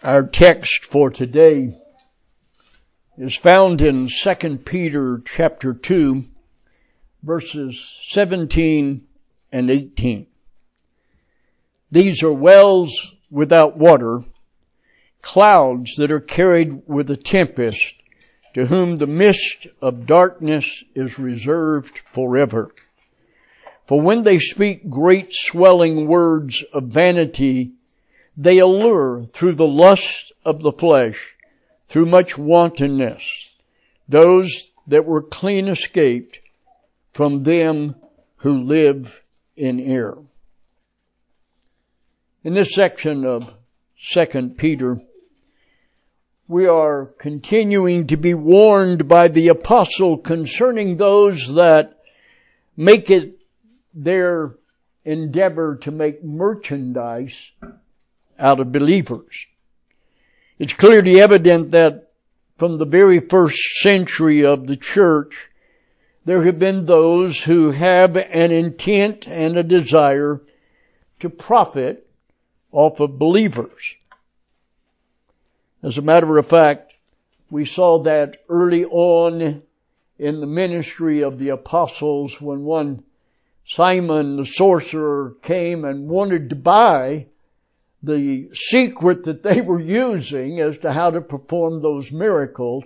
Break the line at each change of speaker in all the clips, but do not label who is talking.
Our text for today is found in 2 Peter chapter 2 verses 17 and 18. These are wells without water, clouds that are carried with a tempest, to whom the mist of darkness is reserved forever. For when they speak great swelling words of vanity, they allure through the lust of the flesh, through much wantonness, those that were clean escaped from them who live in error. In this section of 2 Peter, we are continuing to be warned by the apostle concerning those that make it their endeavor to make merchandise out of believers. It's clearly evident that from the very first century of the church, there have been those who have an intent and a desire to profit off of believers. As a matter of fact, we saw that early on in the ministry of the apostles when one Simon the sorcerer came and wanted to buy the secret that they were using as to how to perform those miracles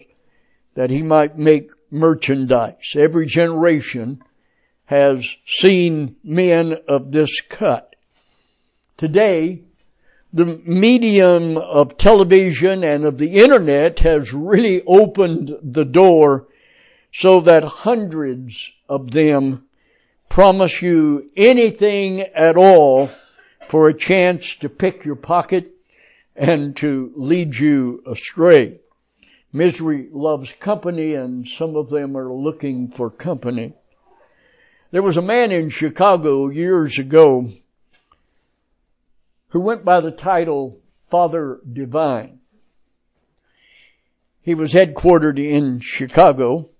that he might make merchandise. Every generation has seen men of this cut. Today, the medium of television and of the internet has really opened the door so that hundreds of them promise you anything at all for a chance to pick your pocket and to lead you astray. Misery loves company and some of them are looking for company. There was a man in Chicago years ago who went by the title Father Divine. He was headquartered in Chicago.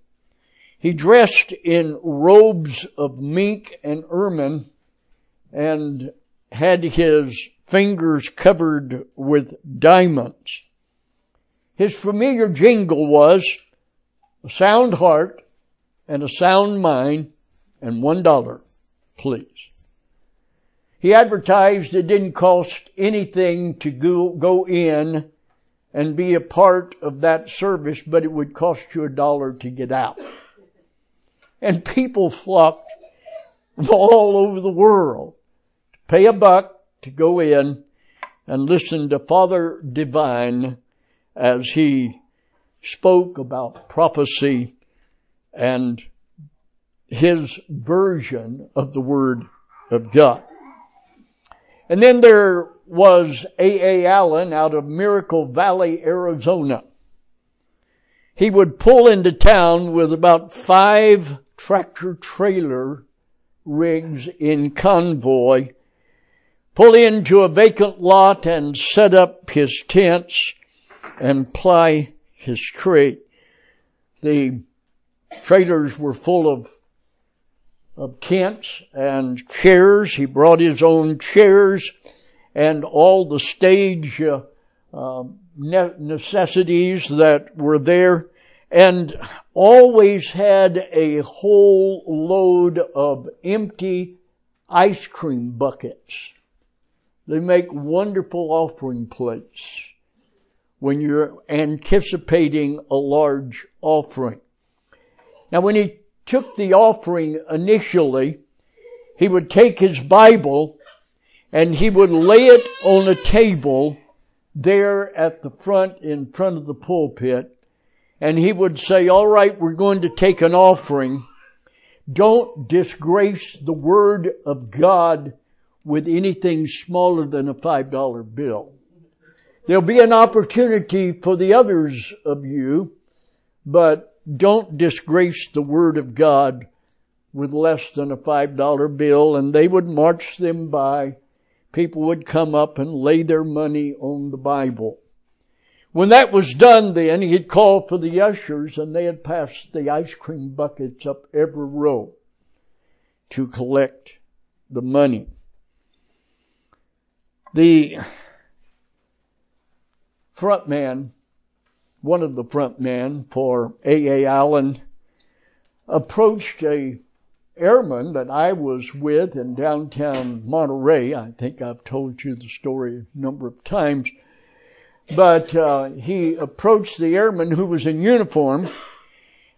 He dressed in robes of mink and ermine and had his fingers covered with diamonds. His familiar jingle was a sound heart and a sound mind and one dollar, please. He advertised it didn't cost anything to go, go in and be a part of that service, but it would cost you a dollar to get out. And people flocked all over the world pay a buck to go in and listen to Father Divine as he spoke about prophecy and his version of the Word of God. And then there was A. A. Allen out of Miracle Valley, Arizona. He would pull into town with about five tractor trailer rigs in convoy pull into a vacant lot and set up his tents and ply his trade. The trailers were full of of tents and chairs. He brought his own chairs and all the stage uh, uh, necessities that were there and always had a whole load of empty ice cream buckets they make wonderful offering plates when you're anticipating a large offering. Now when he took the offering initially, he would take his Bible and he would lay it on a table there at the front, in front of the pulpit, and he would say, all right, we're going to take an offering. Don't disgrace the word of God with anything smaller than a $5 bill. There'll be an opportunity for the others of you, but don't disgrace the Word of God with less than a $5 bill and they would march them by. People would come up and lay their money on the Bible. When that was done then, he'd call for the ushers and they had passed the ice cream buckets up every row to collect the money. The front man, one of the front men for A.A. Allen, approached a airman that I was with in downtown Monterey. I think I've told you the story a number of times. But uh, he approached the airman who was in uniform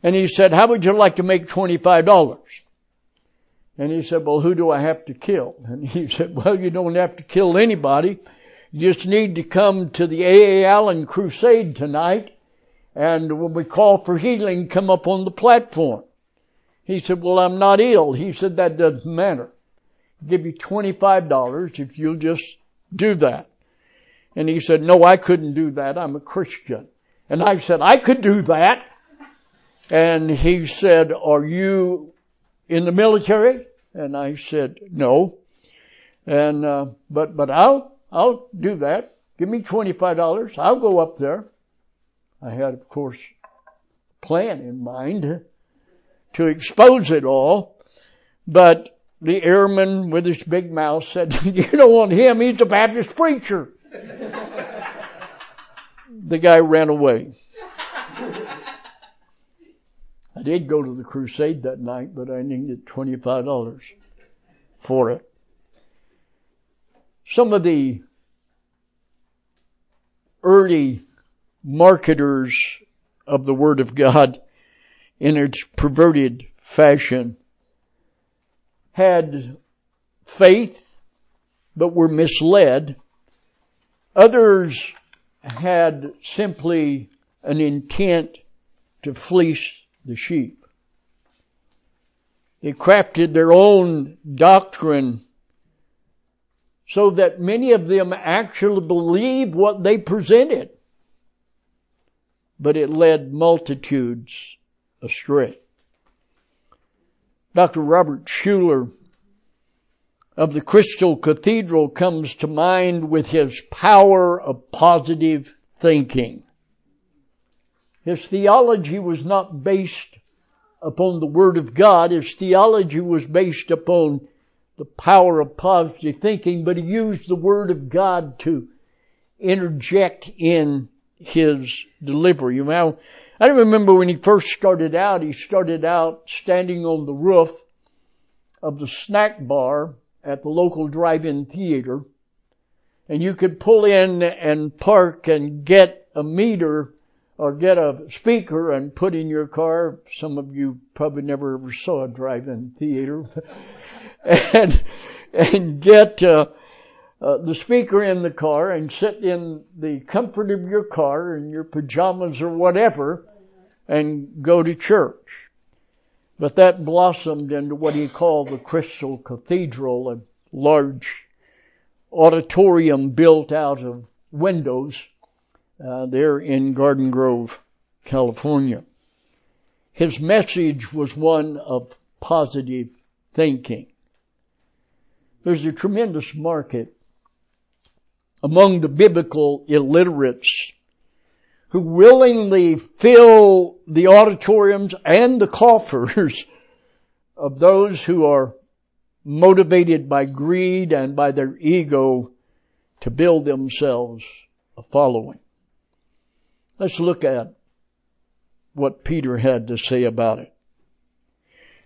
and he said, how would you like to make $25? And he said, well, who do I have to kill? And he said, well, you don't have to kill anybody. You just need to come to the A.A. Allen crusade tonight. And when we call for healing, come up on the platform. He said, well, I'm not ill. He said, that doesn't matter. I'll give you $25 if you'll just do that. And he said, no, I couldn't do that. I'm a Christian. And I said, I could do that. And he said, are you in the military? And I said, no. And, uh, but, but I'll, I'll do that. Give me $25. I'll go up there. I had, of course, a plan in mind to expose it all. But the airman with his big mouth said, you don't want him. He's a Baptist preacher. the guy ran away. I did go to the crusade that night, but I needed $25 for it. Some of the early marketers of the Word of God in its perverted fashion had faith but were misled. Others had simply an intent to fleece the sheep. They crafted their own doctrine so that many of them actually believed what they presented. But it led multitudes astray. Dr. Robert Schuller of the Crystal Cathedral comes to mind with his power of positive thinking. His theology was not based upon the Word of God. His theology was based upon the power of positive thinking, but he used the Word of God to interject in his delivery. Know, I don't remember when he first started out, he started out standing on the roof of the snack bar at the local drive-in theater, and you could pull in and park and get a meter or get a speaker and put in your car. Some of you probably never ever saw a drive-in theater. and, and get, uh, uh, the speaker in the car and sit in the comfort of your car in your pajamas or whatever and go to church. But that blossomed into what he called the Crystal Cathedral, a large auditorium built out of windows uh, there in Garden Grove, California. His message was one of positive thinking. There's a tremendous market among the biblical illiterates who willingly fill the auditoriums and the coffers of those who are motivated by greed and by their ego to build themselves a following. Let's look at what Peter had to say about it.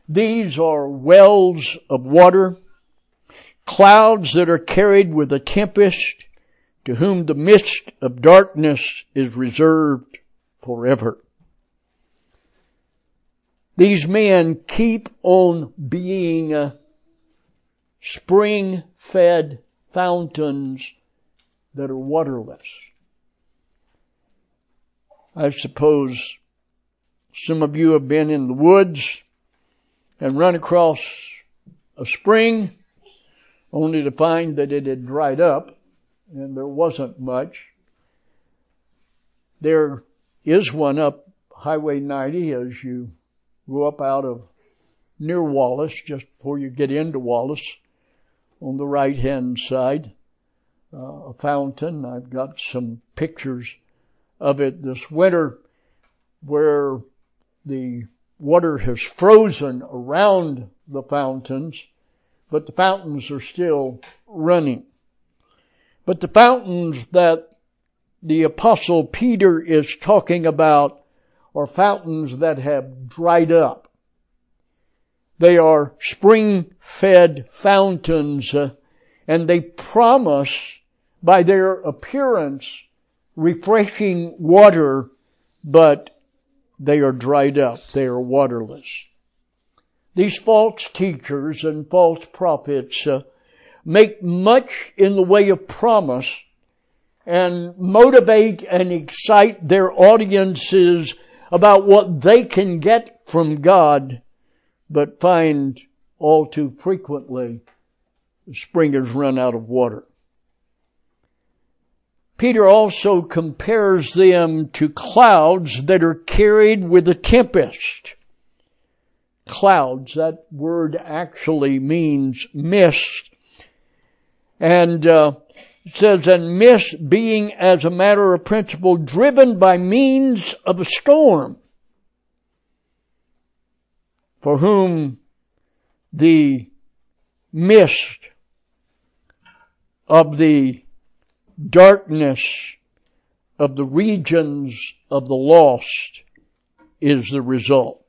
These are wells of water, clouds that are carried with a tempest, to whom the mist of darkness is reserved forever. These men keep on being spring fed fountains that are waterless. I suppose some of you have been in the woods and run across a spring only to find that it had dried up and there wasn't much. There is one up Highway 90 as you go up out of near Wallace, just before you get into Wallace, on the right hand side, uh, a fountain. I've got some pictures of it this winter where the water has frozen around the fountains, but the fountains are still running. But the fountains that the apostle Peter is talking about are fountains that have dried up. They are spring fed fountains uh, and they promise by their appearance refreshing water, but they are dried up. They are waterless. These false teachers and false prophets uh, make much in the way of promise and motivate and excite their audiences about what they can get from God, but find all too frequently spring has run out of water. Peter also compares them to clouds that are carried with a tempest. Clouds, that word actually means mist. And uh, it says, and mist being as a matter of principle driven by means of a storm, for whom the mist of the darkness of the regions of the lost is the result.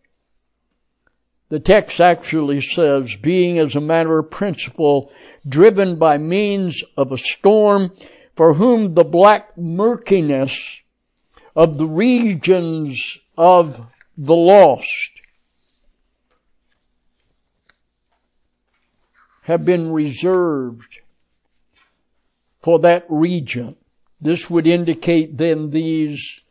The text actually says, being as a matter of principle, driven by means of a storm, for whom the black murkiness of the regions of the lost have been reserved for that region. This would indicate then these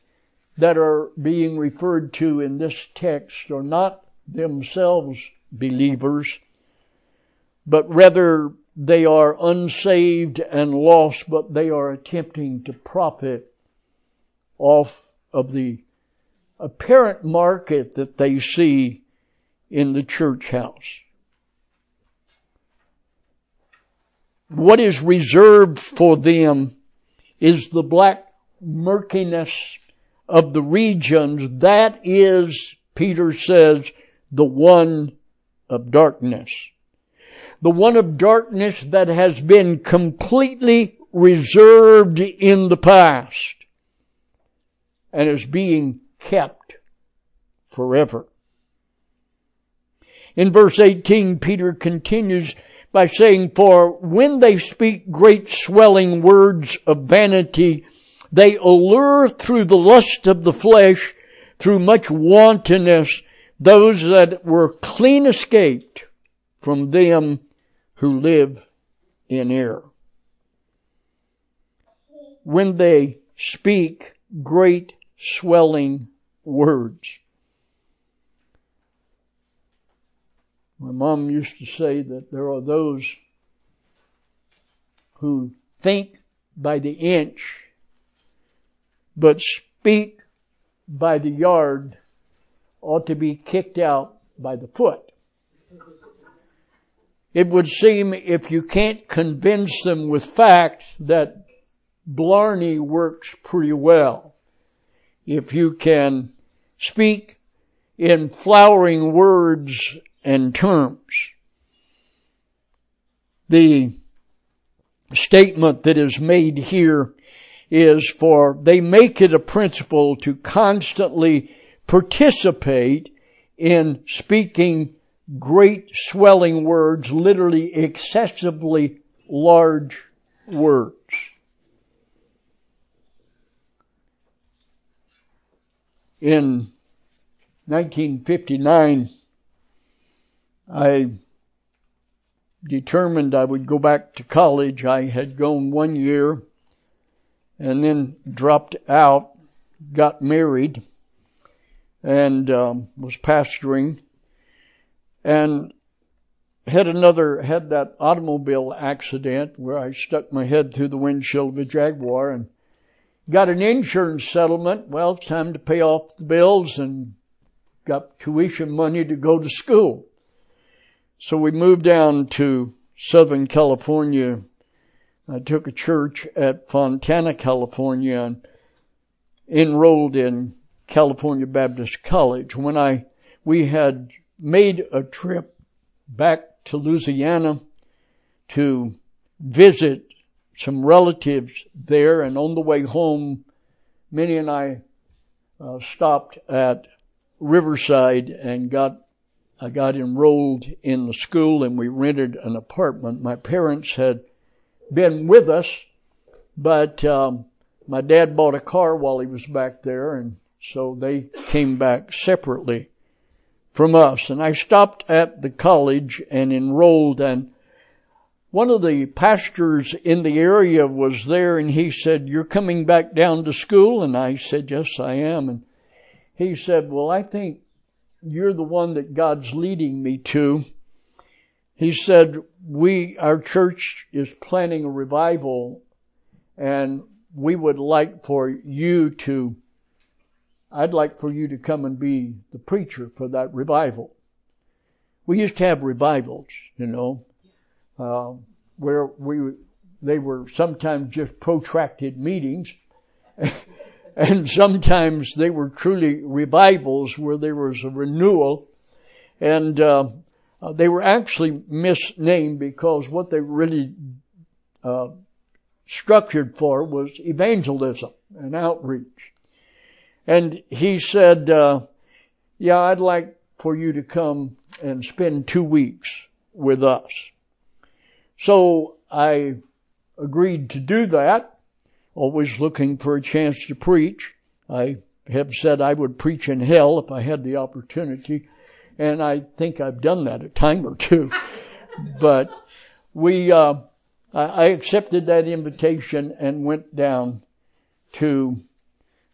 that are being referred to in this text are not themselves believers, but rather they are unsaved and lost, but they are attempting to profit off of the apparent market that they see in the church house. What is reserved for them is the black murkiness of the regions. That is, Peter says, the one of darkness. The one of darkness that has been completely reserved in the past and is being kept forever. In verse 18, Peter continues, by saying, For when they speak great swelling words of vanity, they allure through the lust of the flesh, through much wantonness, those that were clean escaped from them who live in error. When they speak great swelling words. My mom used to say that there are those who think by the inch, but speak by the yard ought to be kicked out by the foot. It would seem if you can't convince them with facts that Blarney works pretty well. If you can speak in flowering words and terms. The statement that is made here is for they make it a principle to constantly participate in speaking great swelling words, literally excessively large words. In 1959, I determined I would go back to college. I had gone one year and then dropped out, got married, and um, was pastoring, and had another had that automobile accident where I stuck my head through the windshield of a Jaguar and got an insurance settlement. Well, it's time to pay off the bills and got tuition money to go to school. So we moved down to Southern California. I took a church at Fontana, California and enrolled in California Baptist College. When I, we had made a trip back to Louisiana to visit some relatives there and on the way home Minnie and I uh, stopped at Riverside and got I got enrolled in the school and we rented an apartment. My parents had been with us, but um, my dad bought a car while he was back there, and so they came back separately from us. And I stopped at the college and enrolled, and one of the pastors in the area was there, and he said, "You're coming back down to school?" And I said, "Yes, I am." And he said, "Well, I think." You're the one that God's leading me to. He said, we, our church is planning a revival and we would like for you to, I'd like for you to come and be the preacher for that revival. We used to have revivals, you know, uh, where we, they were sometimes just protracted meetings. And sometimes they were truly revivals where there was a renewal. And uh, uh, they were actually misnamed because what they really uh, structured for was evangelism and outreach. And he said, uh, yeah, I'd like for you to come and spend two weeks with us. So I agreed to do that always looking for a chance to preach. I have said I would preach in hell if I had the opportunity, and I think I've done that a time or two. but we, uh, I accepted that invitation and went down to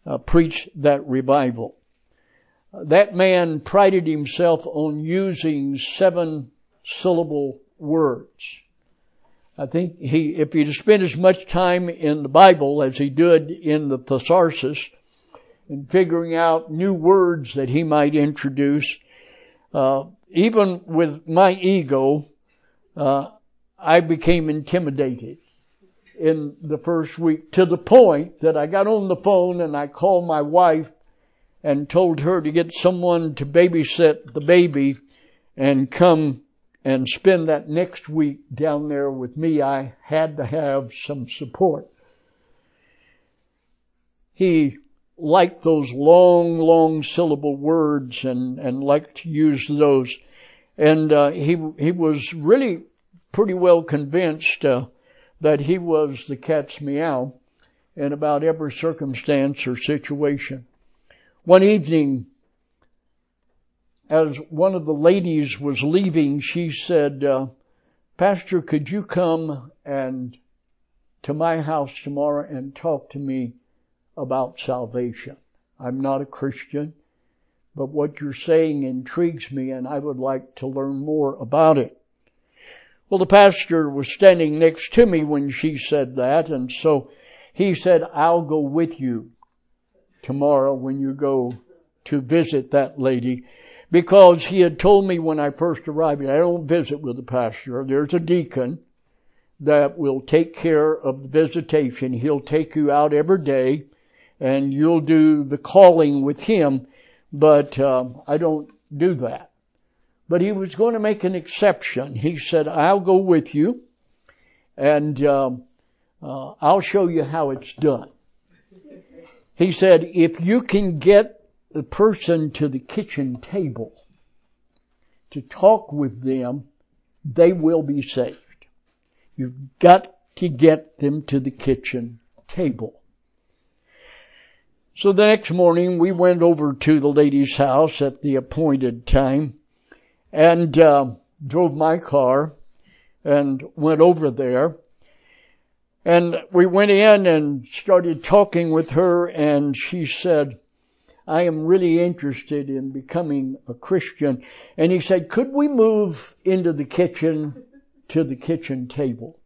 uh, preach that revival. That man prided himself on using seven syllable words. I think he, if he'd spent as much time in the Bible as he did in the thesaurus, and figuring out new words that he might introduce, uh, even with my ego, uh, I became intimidated in the first week to the point that I got on the phone and I called my wife and told her to get someone to babysit the baby and come and spend that next week down there with me, I had to have some support. He liked those long, long syllable words and, and liked to use those. And, uh, he, he was really pretty well convinced, uh, that he was the cat's meow in about every circumstance or situation. One evening, as one of the ladies was leaving, she said, uh, Pastor, could you come and to my house tomorrow and talk to me about salvation? I'm not a Christian, but what you're saying intrigues me and I would like to learn more about it. Well, the pastor was standing next to me when she said that and so he said, I'll go with you tomorrow when you go to visit that lady because he had told me when I first arrived, I don't visit with the pastor. There's a deacon that will take care of the visitation. He'll take you out every day and you'll do the calling with him, but uh, I don't do that. But he was going to make an exception. He said, I'll go with you and um, uh, I'll show you how it's done. He said, if you can get the person to the kitchen table to talk with them, they will be saved. You've got to get them to the kitchen table. So the next morning we went over to the lady's house at the appointed time and uh, drove my car and went over there. And we went in and started talking with her and she said, I am really interested in becoming a Christian. And he said, could we move into the kitchen to the kitchen table?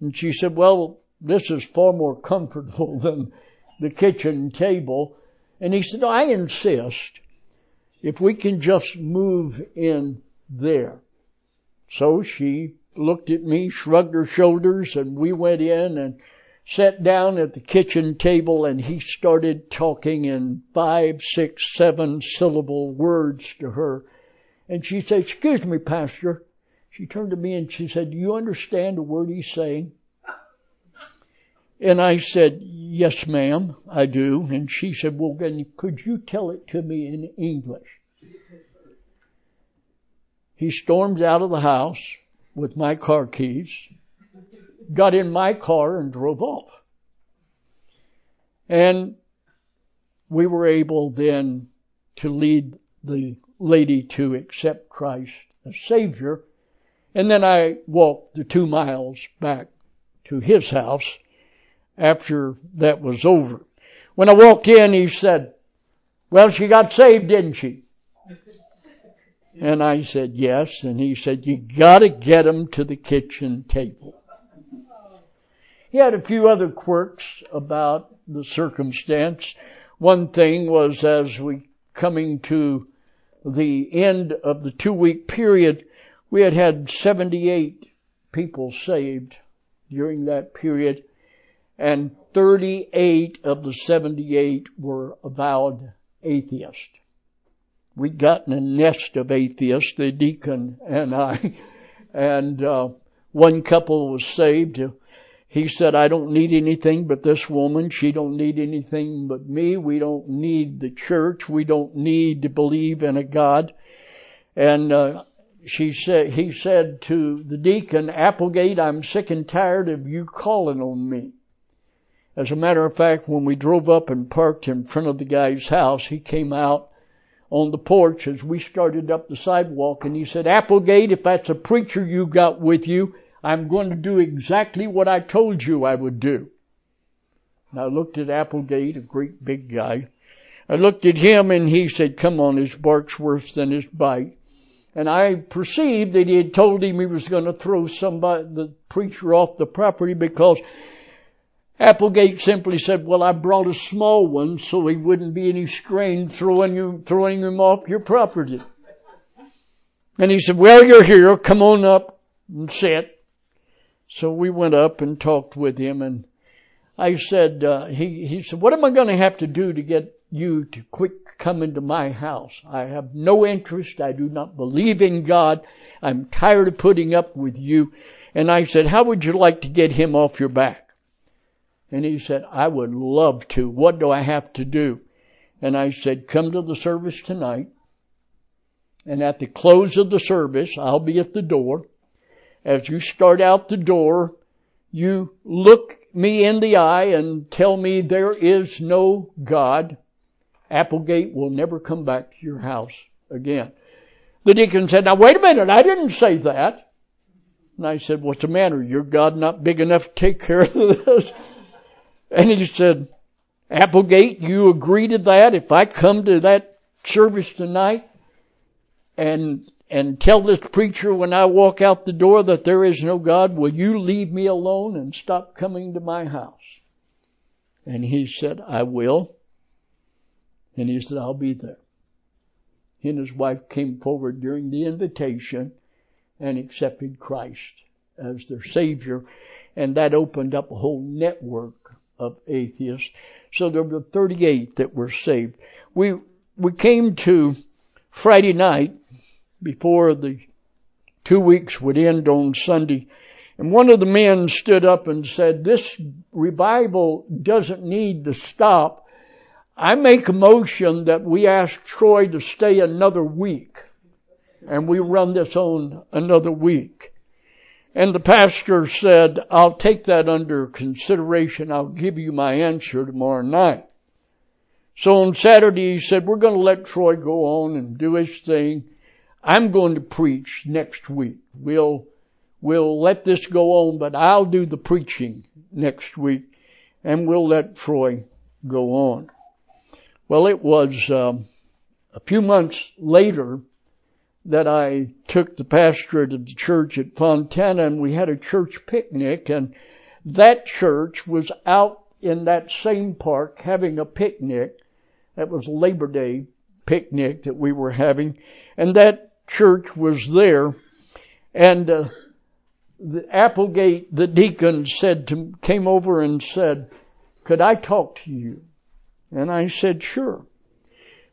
And she said, well, this is far more comfortable than the kitchen table. And he said, I insist if we can just move in there. So she looked at me, shrugged her shoulders, and we went in and sat down at the kitchen table and he started talking in five, six, seven syllable words to her. And she said, excuse me, pastor. She turned to me and she said, do you understand a word he's saying? And I said, yes ma'am, I do. And she said, well then could you tell it to me in English? He stormed out of the house with my car keys, got in my car and drove off. And we were able then to lead the lady to accept Christ as Savior. And then I walked the two miles back to his house after that was over. When I walked in, he said, well, she got saved, didn't she? And I said, yes. And he said, you gotta get them to the kitchen table. He had a few other quirks about the circumstance. One thing was as we coming to the end of the two week period, we had had 78 people saved during that period and 38 of the 78 were avowed atheists. We'd gotten a nest of atheists, the deacon and I, and uh, one couple was saved. He said, I don't need anything but this woman. She don't need anything but me. We don't need the church. We don't need to believe in a God. And, uh, she said, he said to the deacon, Applegate, I'm sick and tired of you calling on me. As a matter of fact, when we drove up and parked in front of the guy's house, he came out on the porch as we started up the sidewalk and he said, Applegate, if that's a preacher you got with you, I'm going to do exactly what I told you I would do. And I looked at Applegate, a great big guy. I looked at him and he said, come on, his bark's worse than his bite. And I perceived that he had told him he was going to throw somebody, the preacher off the property because Applegate simply said, well, I brought a small one so he wouldn't be any strain throwing you, throwing him off your property. And he said, well, you're here. Come on up and sit. So we went up and talked with him and I said, uh, he, he said, what am I going to have to do to get you to quick come into my house? I have no interest. I do not believe in God. I'm tired of putting up with you. And I said, how would you like to get him off your back? And he said, I would love to. What do I have to do? And I said, come to the service tonight. And at the close of the service, I'll be at the door as you start out the door, you look me in the eye and tell me there is no God. Applegate will never come back to your house again. The deacon said, now wait a minute, I didn't say that. And I said, what's the matter? Your God not big enough to take care of this? And he said, Applegate, you agree to that if I come to that service tonight and and tell this preacher when I walk out the door that there is no God, will you leave me alone and stop coming to my house? And he said, I will. And he said, I'll be there. He and his wife came forward during the invitation and accepted Christ as their Savior. And that opened up a whole network of atheists. So there were 38 that were saved. We, we came to Friday night before the two weeks would end on Sunday. And one of the men stood up and said, this revival doesn't need to stop. I make a motion that we ask Troy to stay another week. And we run this on another week. And the pastor said, I'll take that under consideration. I'll give you my answer tomorrow night. So on Saturday he said, we're going to let Troy go on and do his thing. I'm going to preach next week. We'll, we'll let this go on, but I'll do the preaching next week and we'll let Troy go on. Well, it was, um, a few months later that I took the pastorate of the church at Fontana and we had a church picnic and that church was out in that same park having a picnic. That was Labor Day picnic that we were having. And that church was there, and uh, the Applegate, the deacon, said to came over and said, "Could I talk to you?" And I said, "Sure."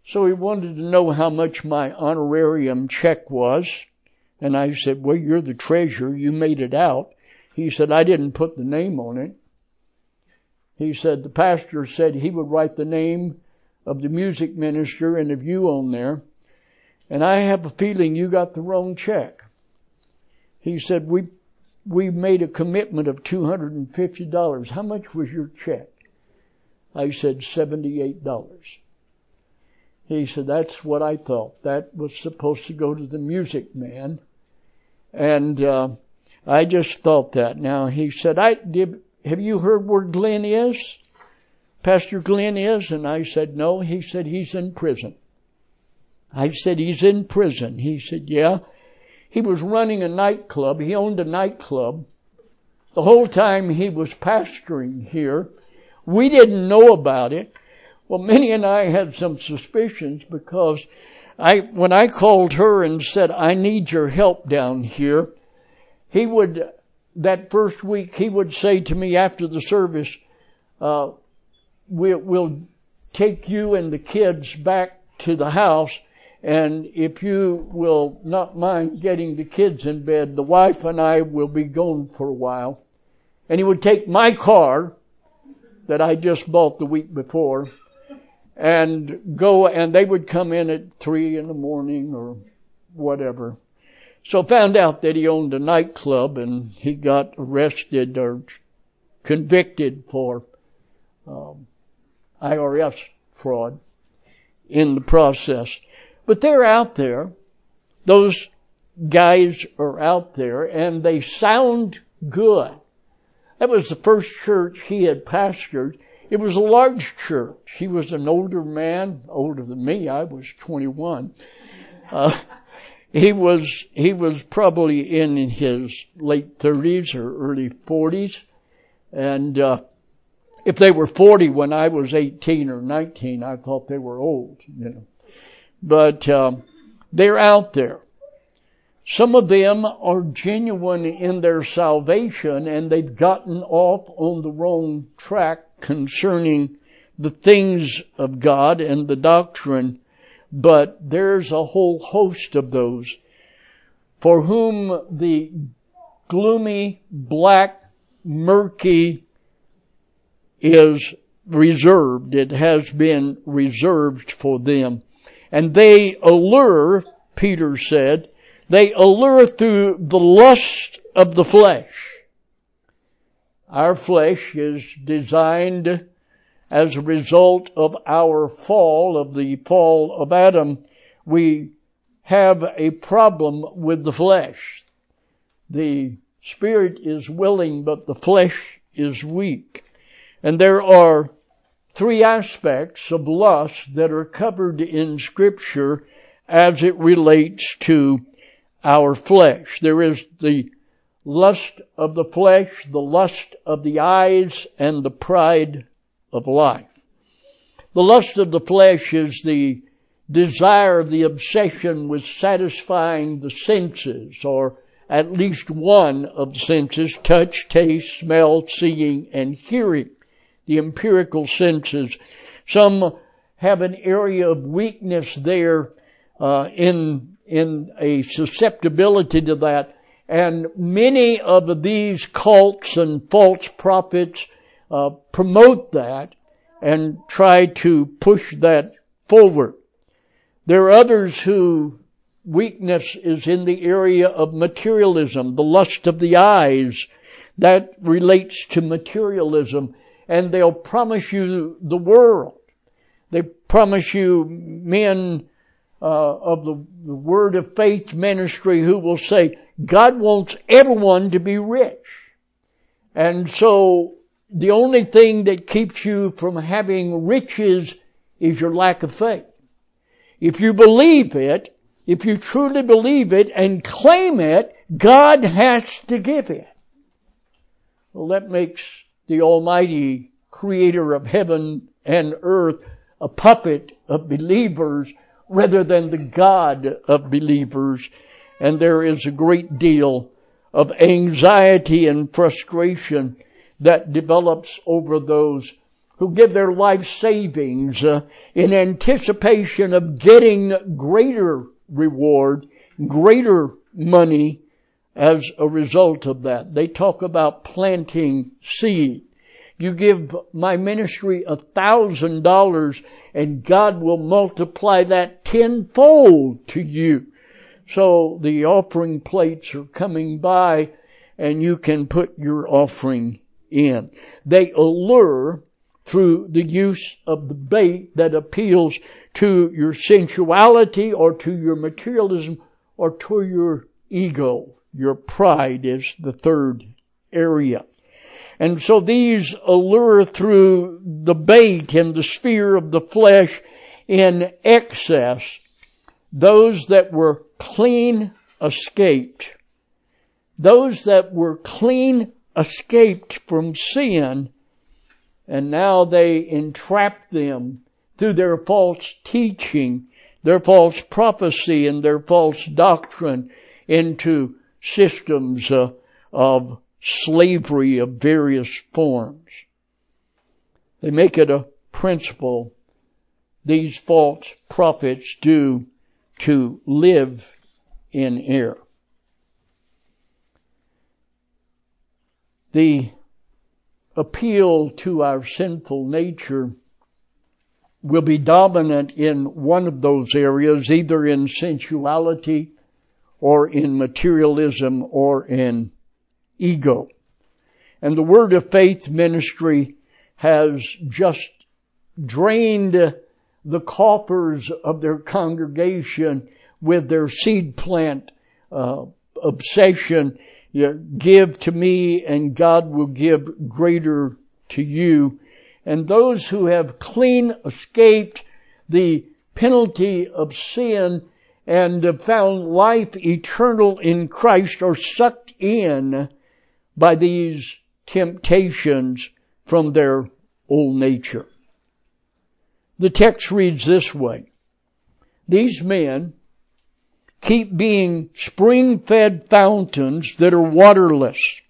So he wanted to know how much my honorarium check was, and I said, "Well, you're the treasurer. You made it out." He said, "I didn't put the name on it." He said the pastor said he would write the name of the music minister and of you on there. And I have a feeling you got the wrong check. He said, we, we made a commitment of $250. How much was your check? I said $78. He said, that's what I thought. That was supposed to go to the music man. And, uh, I just thought that. Now he said, I did, have you heard where Glenn is? Pastor Glenn is? And I said, no. He said, he's in prison. I said, he's in prison. He said, yeah. He was running a nightclub. He owned a nightclub. The whole time he was pastoring here. We didn't know about it. Well, Minnie and I had some suspicions because I, when I called her and said, I need your help down here, he would, that first week, he would say to me after the service, uh, we, we'll take you and the kids back to the house and if you will not mind getting the kids in bed, the wife and I will be gone for a while. And he would take my car that I just bought the week before and go and they would come in at three in the morning or whatever. So found out that he owned a nightclub and he got arrested or convicted for um, IRS fraud in the process. But they're out there. Those guys are out there and they sound good. That was the first church he had pastored. It was a large church. He was an older man, older than me. I was 21. Uh, he was, he was probably in his late 30s or early 40s. And, uh, if they were 40 when I was 18 or 19, I thought they were old, you know. But, um, they're out there. Some of them are genuine in their salvation and they've gotten off on the wrong track concerning the things of God and the doctrine, but there's a whole host of those for whom the gloomy, black, murky is reserved. It has been reserved for them. And they allure, Peter said, they allure through the lust of the flesh. Our flesh is designed as a result of our fall, of the fall of Adam. We have a problem with the flesh. The spirit is willing, but the flesh is weak. And there are three aspects of lust that are covered in scripture as it relates to our flesh. There is the lust of the flesh, the lust of the eyes, and the pride of life. The lust of the flesh is the desire, the obsession with satisfying the senses, or at least one of the senses, touch, taste, smell, seeing, and hearing, the empirical senses. Some have an area of weakness there uh, in in a susceptibility to that. And many of these cults and false prophets uh, promote that and try to push that forward. There are others who weakness is in the area of materialism, the lust of the eyes. That relates to materialism. And they'll promise you the world. They promise you men uh, of the, Word of Faith ministry who will say, God wants everyone to be rich. And so the only thing that keeps you from having riches is your lack of faith. If you believe it, if you truly believe it and claim it, God has to give it. Well, that makes the Almighty Creator of heaven and earth a puppet of believers rather than the God of believers. And there is a great deal of anxiety and frustration that develops over those who give their life savings uh, in anticipation of getting greater reward, greater money as a result of that. They talk about planting seed. You give my ministry a thousand dollars and God will multiply that tenfold to you. So the offering plates are coming by and you can put your offering in. They allure through the use of the bait that appeals to your sensuality or to your materialism or to your ego. Your pride is the third area. And so these allure through the bait and the sphere of the flesh in excess those that were clean escaped. Those that were clean escaped from sin and now they entrap them through their false teaching, their false prophecy and their false doctrine into systems uh, of slavery of various forms. They make it a principle these false prophets do to live in error. The appeal to our sinful nature will be dominant in one of those areas, either in sensuality or in materialism or in ego. And the Word of Faith ministry has just drained the coffers of their congregation with their seed plant uh, obsession. You give to me and God will give greater to you. And those who have clean escaped the penalty of sin and found life eternal in Christ are sucked in by these temptations from their old nature. The text reads this way. These men keep being spring-fed fountains that are waterless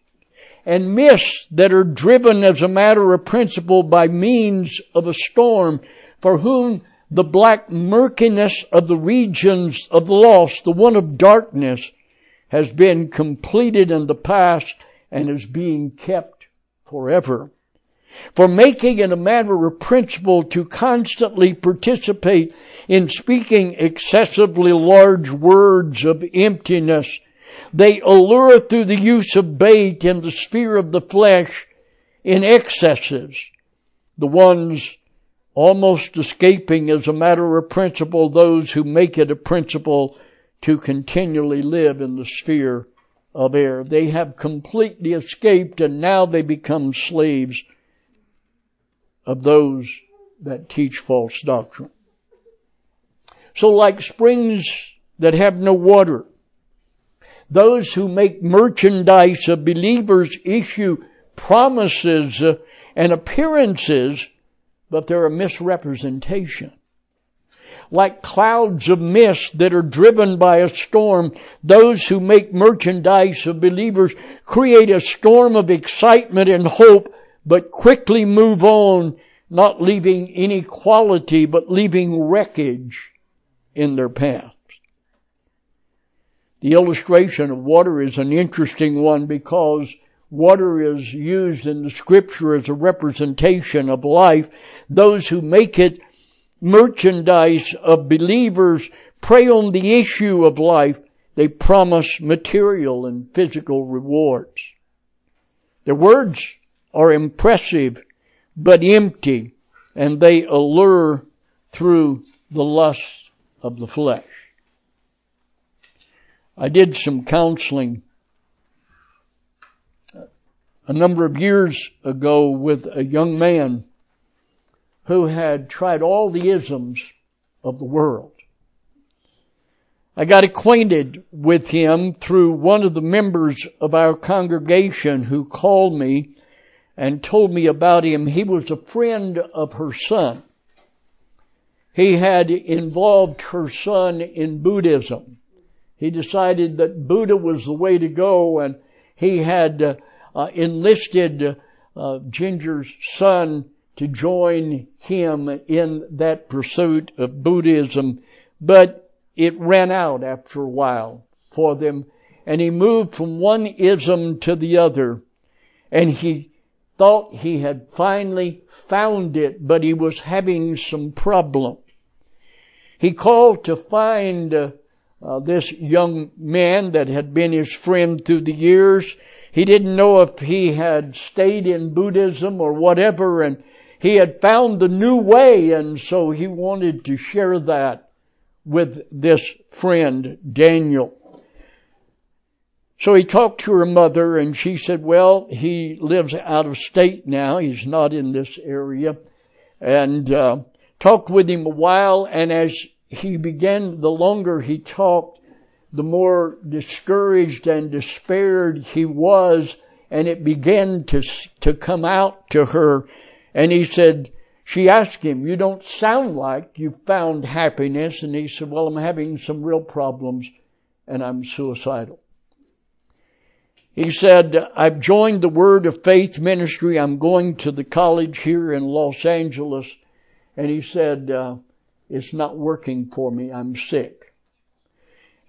and mists that are driven as a matter of principle by means of a storm for whom the black murkiness of the regions of the lost, the one of darkness, has been completed in the past and is being kept forever. For making it a matter of principle to constantly participate in speaking excessively large words of emptiness, they allure through the use of bait in the sphere of the flesh in excesses, the ones almost escaping as a matter of principle those who make it a principle to continually live in the sphere of air. They have completely escaped and now they become slaves of those that teach false doctrine. So like springs that have no water, those who make merchandise of believers issue promises uh, and appearances, but they're a misrepresentation like clouds of mist that are driven by a storm. Those who make merchandise of believers create a storm of excitement and hope, but quickly move on, not leaving any quality, but leaving wreckage in their paths. The illustration of water is an interesting one because water is used in the scripture as a representation of life. Those who make it merchandise of believers prey on the issue of life, they promise material and physical rewards. Their words are impressive, but empty, and they allure through the lust of the flesh. I did some counseling a number of years ago with a young man who had tried all the isms of the world. I got acquainted with him through one of the members of our congregation who called me and told me about him. He was a friend of her son. He had involved her son in Buddhism. He decided that Buddha was the way to go and he had uh, uh, enlisted uh, Ginger's son to join him in that pursuit of Buddhism, but it ran out after a while for them, and he moved from one ism to the other, and he thought he had finally found it, but he was having some problem. He called to find uh, uh, this young man that had been his friend through the years. He didn't know if he had stayed in Buddhism or whatever, and he had found the new way, and so he wanted to share that with this friend, Daniel. So he talked to her mother and she said, well, he lives out of state now. He's not in this area. And, uh, talked with him a while and as he began, the longer he talked, the more discouraged and despaired he was and it began to, to come out to her. And he said, she asked him, you don't sound like you found happiness. And he said, well, I'm having some real problems and I'm suicidal. He said, I've joined the Word of Faith ministry. I'm going to the college here in Los Angeles. And he said, uh, it's not working for me. I'm sick.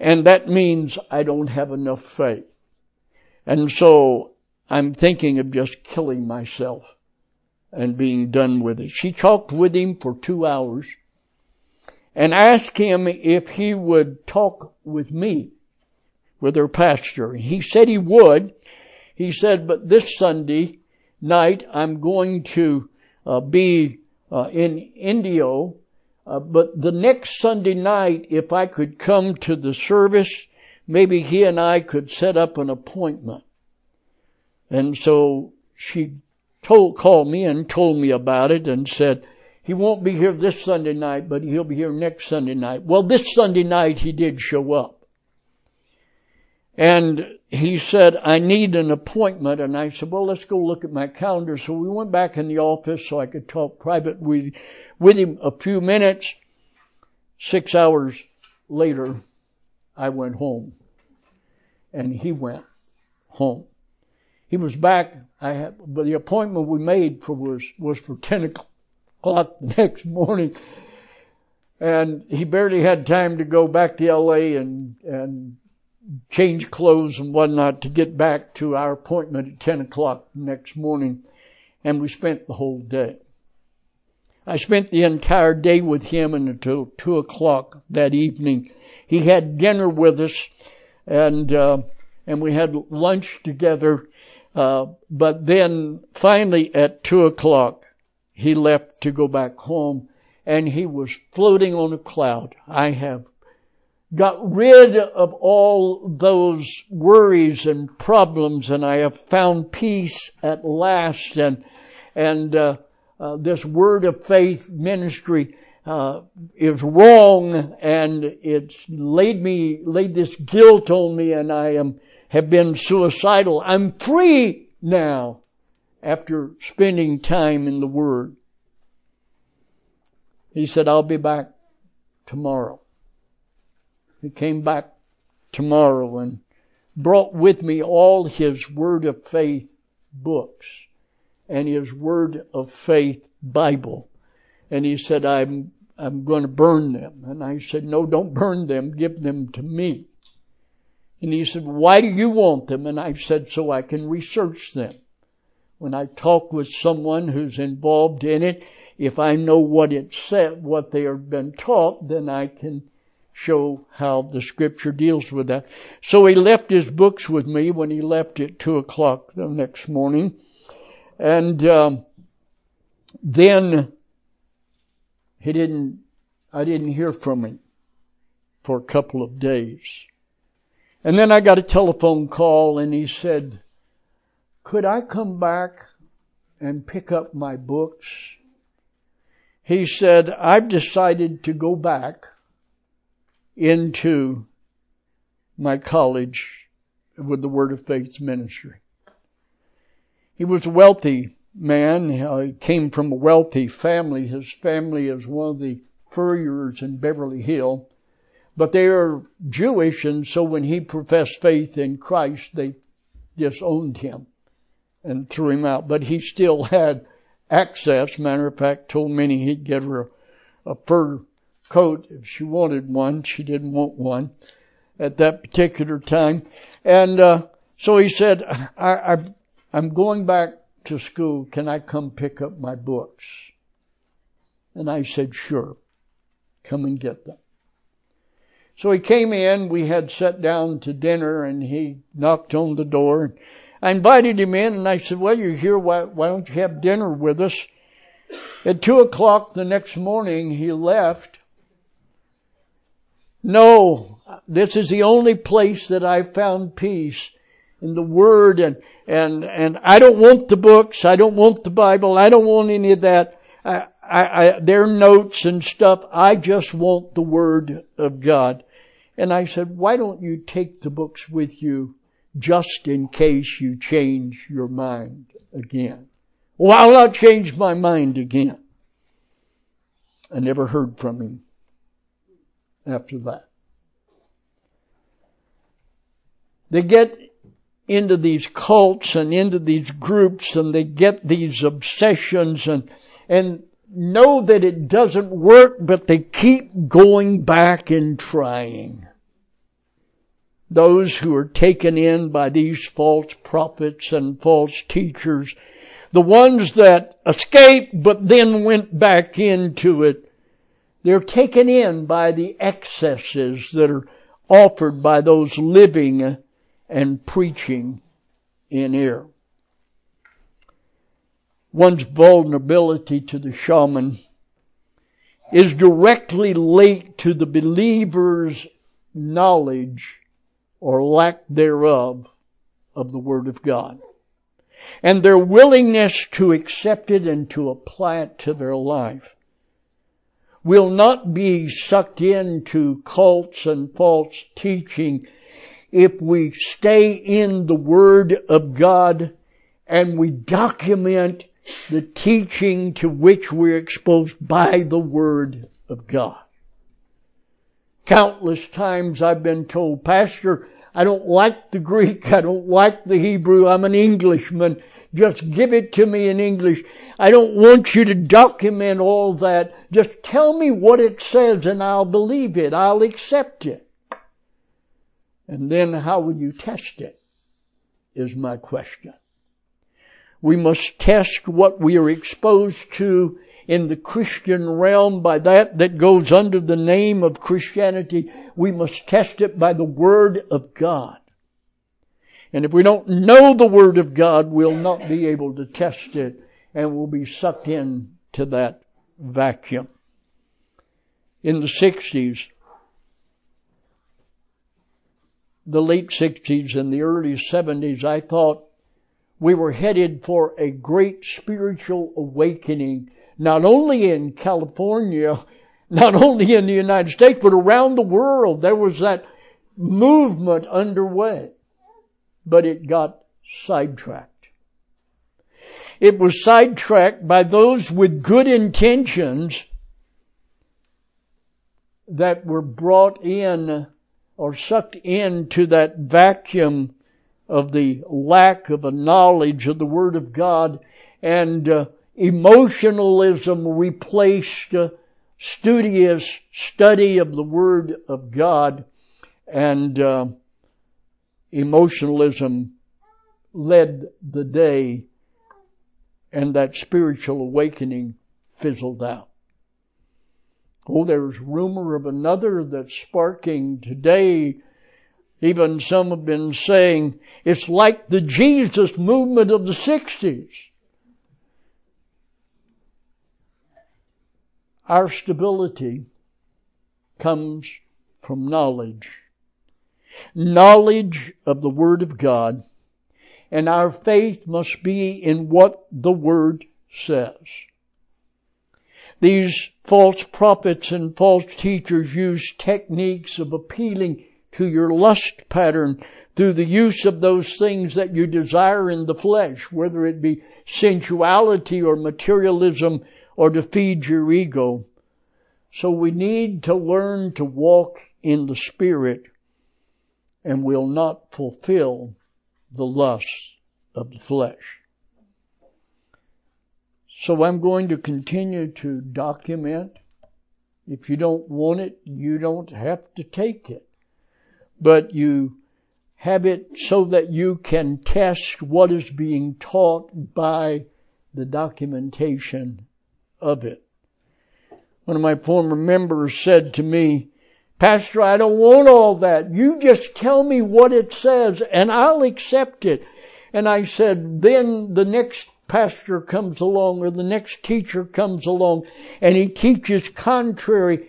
And that means I don't have enough faith. And so I'm thinking of just killing myself and being done with it. She talked with him for two hours and asked him if he would talk with me with her pastor. He said he would. He said, but this Sunday night I'm going to uh, be uh, in Indio. Uh, but the next Sunday night, if I could come to the service, maybe he and I could set up an appointment. And so she told, called me and told me about it and said, he won't be here this Sunday night, but he'll be here next Sunday night. Well, this Sunday night he did show up. And he said, I need an appointment. And I said, well, let's go look at my calendar. So we went back in the office so I could talk private with, with him a few minutes. Six hours later, I went home and he went home. He was back. I had, but the appointment we made for was, was for 10 o'clock the next morning. And he barely had time to go back to LA and, and change clothes and whatnot to get back to our appointment at 10 o'clock next morning. And we spent the whole day. I spent the entire day with him until two o'clock that evening. He had dinner with us and, uh, and we had lunch together. Uh, but then finally at two o'clock, he left to go back home and he was floating on a cloud. I have got rid of all those worries and problems and I have found peace at last and, and, uh, uh, this word of faith ministry, uh, is wrong and it's laid me, laid this guilt on me and I am, have been suicidal. I'm free now after spending time in the Word. He said, I'll be back tomorrow. He came back tomorrow and brought with me all his Word of Faith books and his Word of Faith Bible. And he said, I'm, I'm going to burn them. And I said, no, don't burn them. Give them to me. And he said, why do you want them? And I said, so I can research them. When I talk with someone who's involved in it, if I know what it said, what they have been taught, then I can show how the scripture deals with that. So he left his books with me when he left at two o'clock the next morning. And, um, then he didn't, I didn't hear from him for a couple of days. And then I got a telephone call and he said, could I come back and pick up my books? He said, I've decided to go back into my college with the Word of Faith ministry. He was a wealthy man. He came from a wealthy family. His family is one of the furriers in Beverly Hill. But they are Jewish and so when he professed faith in Christ, they disowned him and threw him out. But he still had access. Matter of fact, told Minnie he'd get her a, a fur coat if she wanted one. She didn't want one at that particular time. And, uh, so he said, I, I, I'm going back to school, can I come pick up my books? And I said, sure. Come and get them. So he came in, we had sat down to dinner and he knocked on the door. I invited him in and I said, well, you're here, why, why don't you have dinner with us? At two o'clock the next morning he left. No, this is the only place that I found peace in the Word and, and, and I don't want the books, I don't want the Bible, I don't want any of that. I, I, I, their notes and stuff. I just want the Word of God. And I said, why don't you take the books with you just in case you change your mind again? Well, I'll not change my mind again. I never heard from him after that. They get into these cults and into these groups and they get these obsessions and, and know that it doesn't work, but they keep going back and trying. Those who are taken in by these false prophets and false teachers, the ones that escaped but then went back into it, they're taken in by the excesses that are offered by those living and preaching in air. One's vulnerability to the shaman is directly linked to the believer's knowledge or lack thereof of the Word of God. And their willingness to accept it and to apply it to their life will not be sucked into cults and false teaching if we stay in the Word of God and we document the teaching to which we're exposed by the Word of God. Countless times I've been told, Pastor, I don't like the Greek. I don't like the Hebrew. I'm an Englishman. Just give it to me in English. I don't want you to document all that. Just tell me what it says and I'll believe it. I'll accept it. And then how will you test it? Is my question. We must test what we are exposed to in the Christian realm by that that goes under the name of Christianity. We must test it by the Word of God. And if we don't know the Word of God, we'll not be able to test it and we'll be sucked in to that vacuum. In the 60s, the late 60s and the early 70s, I thought we were headed for a great spiritual awakening not only in California, not only in the United States, but around the world. There was that movement underway, but it got sidetracked. It was sidetracked by those with good intentions that were brought in or sucked into that vacuum of the lack of a knowledge of the Word of God and uh, emotionalism replaced studious study of the Word of God and uh, emotionalism led the day and that spiritual awakening fizzled out. Oh, there's rumor of another that's sparking today. Even some have been saying it's like the Jesus movement of the 60s. Our stability comes from knowledge. Knowledge of the Word of God. And our faith must be in what the Word says. These false prophets and false teachers use techniques of appealing to your lust pattern through the use of those things that you desire in the flesh, whether it be sensuality or materialism or to feed your ego. So we need to learn to walk in the Spirit and will not fulfill the lusts of the flesh. So I'm going to continue to document. If you don't want it, you don't have to take it. But you have it so that you can test what is being taught by the documentation of it. One of my former members said to me, Pastor, I don't want all that. You just tell me what it says and I'll accept it. And I said, then the next pastor comes along or the next teacher comes along and he teaches contrary.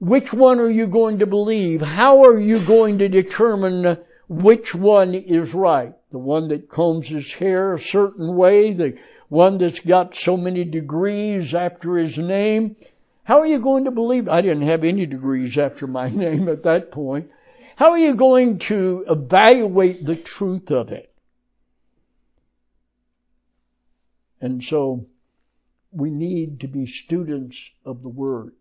Which one are you going to believe? How are you going to determine which one is right? The one that combs his hair a certain way, the one that's got so many degrees after his name. How are you going to believe? I didn't have any degrees after my name at that point. How are you going to evaluate the truth of it? And so we need to be students of the Word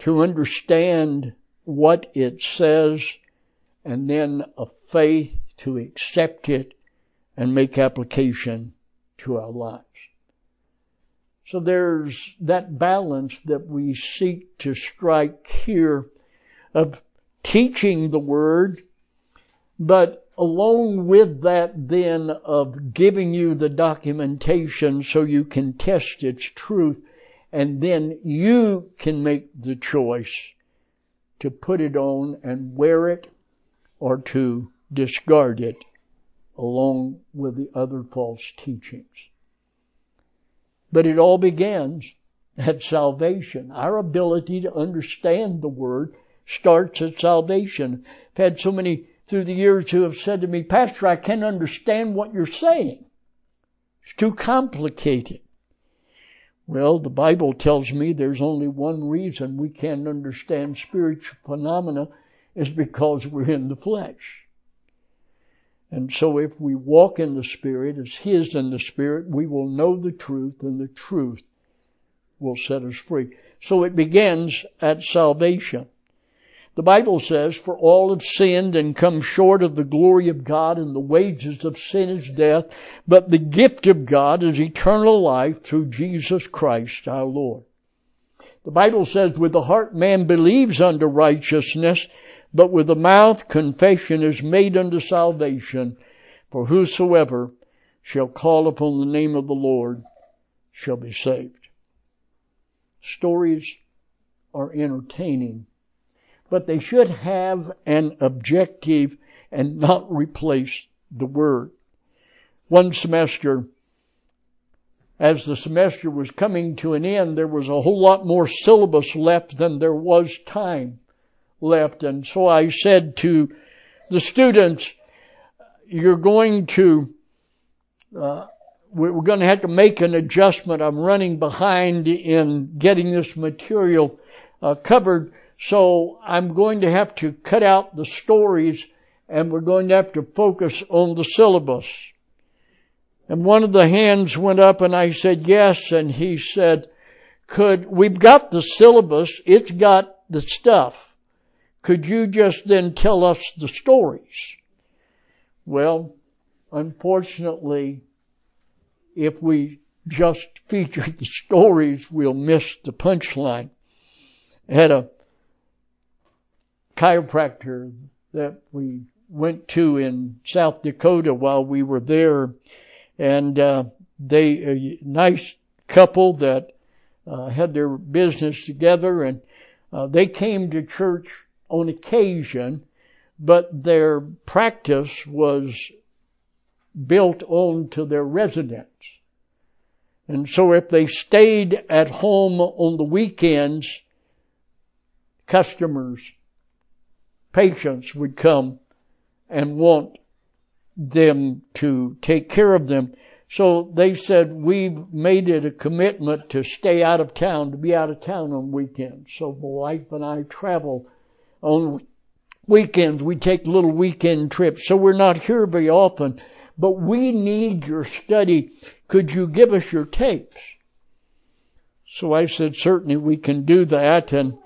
to understand what it says and then a faith to accept it and make application to our lives. So there's that balance that we seek to strike here of teaching the Word, but along with that then of giving you the documentation so you can test its truth and then you can make the choice to put it on and wear it or to discard it along with the other false teachings. But it all begins at salvation. Our ability to understand the Word starts at salvation. I've had so many through the years who have said to me, Pastor, I can't understand what you're saying. It's too complicated. Well, the Bible tells me there's only one reason we can't understand spiritual phenomena is because we're in the flesh. And so if we walk in the Spirit as His in the Spirit, we will know the truth and the truth will set us free. So it begins at salvation. The Bible says, for all have sinned and come short of the glory of God and the wages of sin is death, but the gift of God is eternal life through Jesus Christ our Lord. The Bible says, with the heart man believes unto righteousness, but with the mouth confession is made unto salvation, for whosoever shall call upon the name of the Lord shall be saved. Stories are entertaining, but they should have an objective and not replace the word. One semester, as the semester was coming to an end, there was a whole lot more syllabus left than there was time left. And so I said to the students, you're going to, uh, we're going to have to make an adjustment. I'm running behind in getting this material uh, covered. So I'm going to have to cut out the stories and we're going to have to focus on the syllabus. And one of the hands went up and I said yes and he said, could, we've got the syllabus, it's got the stuff could you just then tell us the stories? Well, unfortunately, if we just feature the stories, we'll miss the punchline. I had a chiropractor that we went to in South Dakota while we were there, and uh, they a nice couple that uh, had their business together, and uh, they came to church on occasion, but their practice was built onto their residence. And so if they stayed at home on the weekends, customers, patients would come and want them to take care of them. So they said, we've made it a commitment to stay out of town, to be out of town on weekends. So my wife and I travel on weekends. We take little weekend trips, so we're not here very often. But we need your study. Could you give us your tapes? So I said, certainly we can do that. And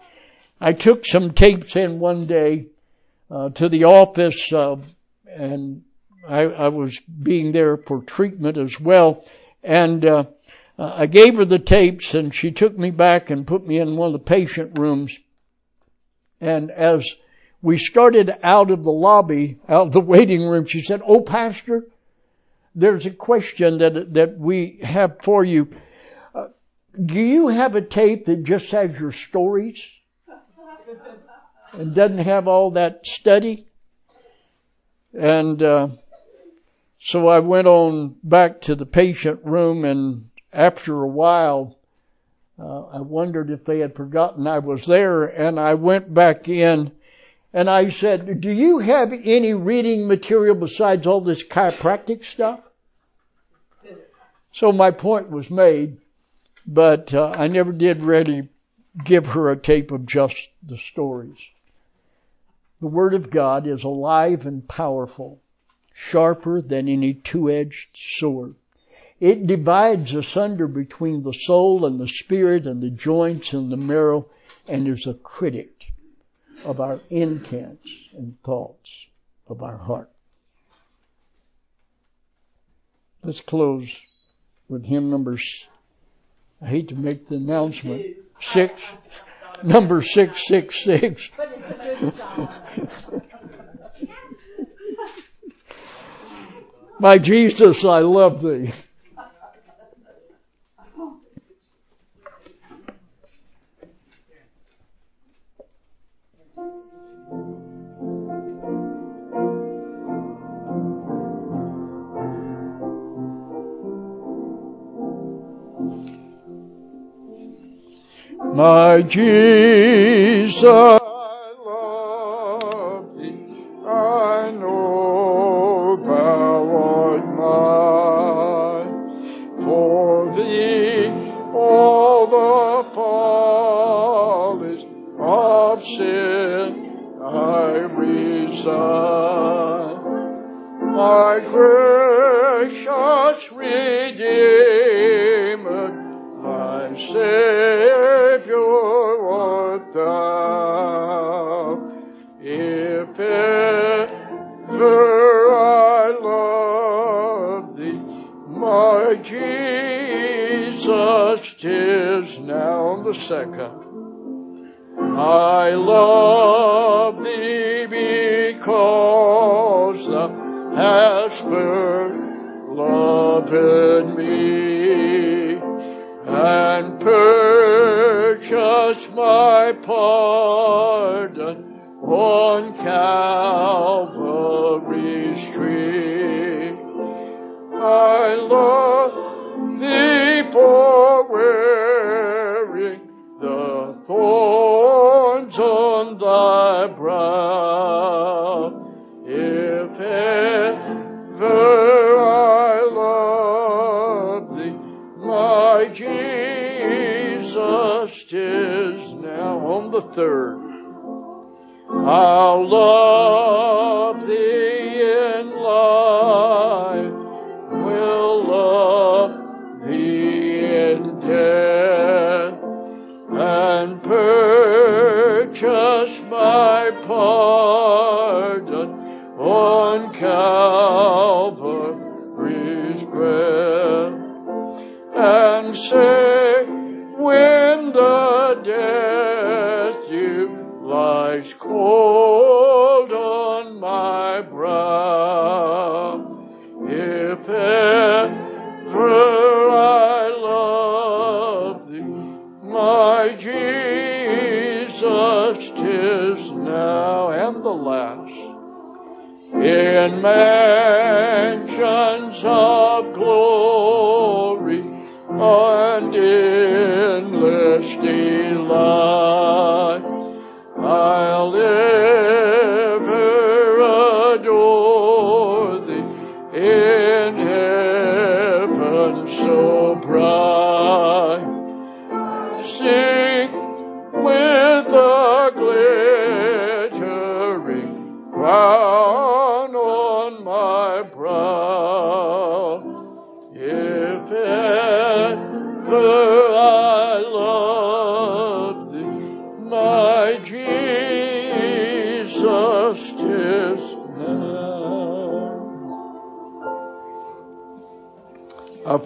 I took some tapes in one day uh, to the office, uh, and I, I, was being there for treatment as well. And uh, I gave her the tapes, and she took me back and put me in one of the patient rooms. And as we started out of the lobby, out of the waiting room. She said, Oh, pastor, there's a question that, that we have for you. Uh, do you have a tape that just has your stories and doesn't have all that study? And, uh, so I went on back to the patient room and after a while, uh, I wondered if they had forgotten I was there and I went back in and I said, do you have any reading material besides all this chiropractic stuff? So my point was made, but uh, I never did really give her a tape of just the stories. The Word of God is alive and powerful, sharper than any two-edged sword. It divides asunder between the soul and the spirit and the joints and the marrow and is a critic of our intents and thoughts of our heart. Let's close with hymn number, I hate to make the announcement, six, number six, six, six. My Jesus, I love thee. My Jesus, I'll love thee in life, will love thee in death, and purchase my pardon on Calvary's breast, and say,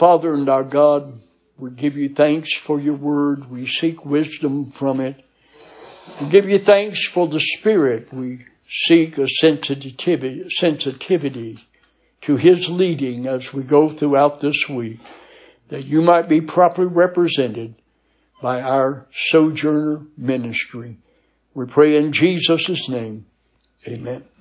Father and our God, we give you thanks for your word. We seek wisdom from it. We give you thanks for the Spirit. We seek a sensitivity, sensitivity to His leading as we go throughout this week, that you might be properly represented by our Sojourner ministry. We pray in Jesus' name. Amen.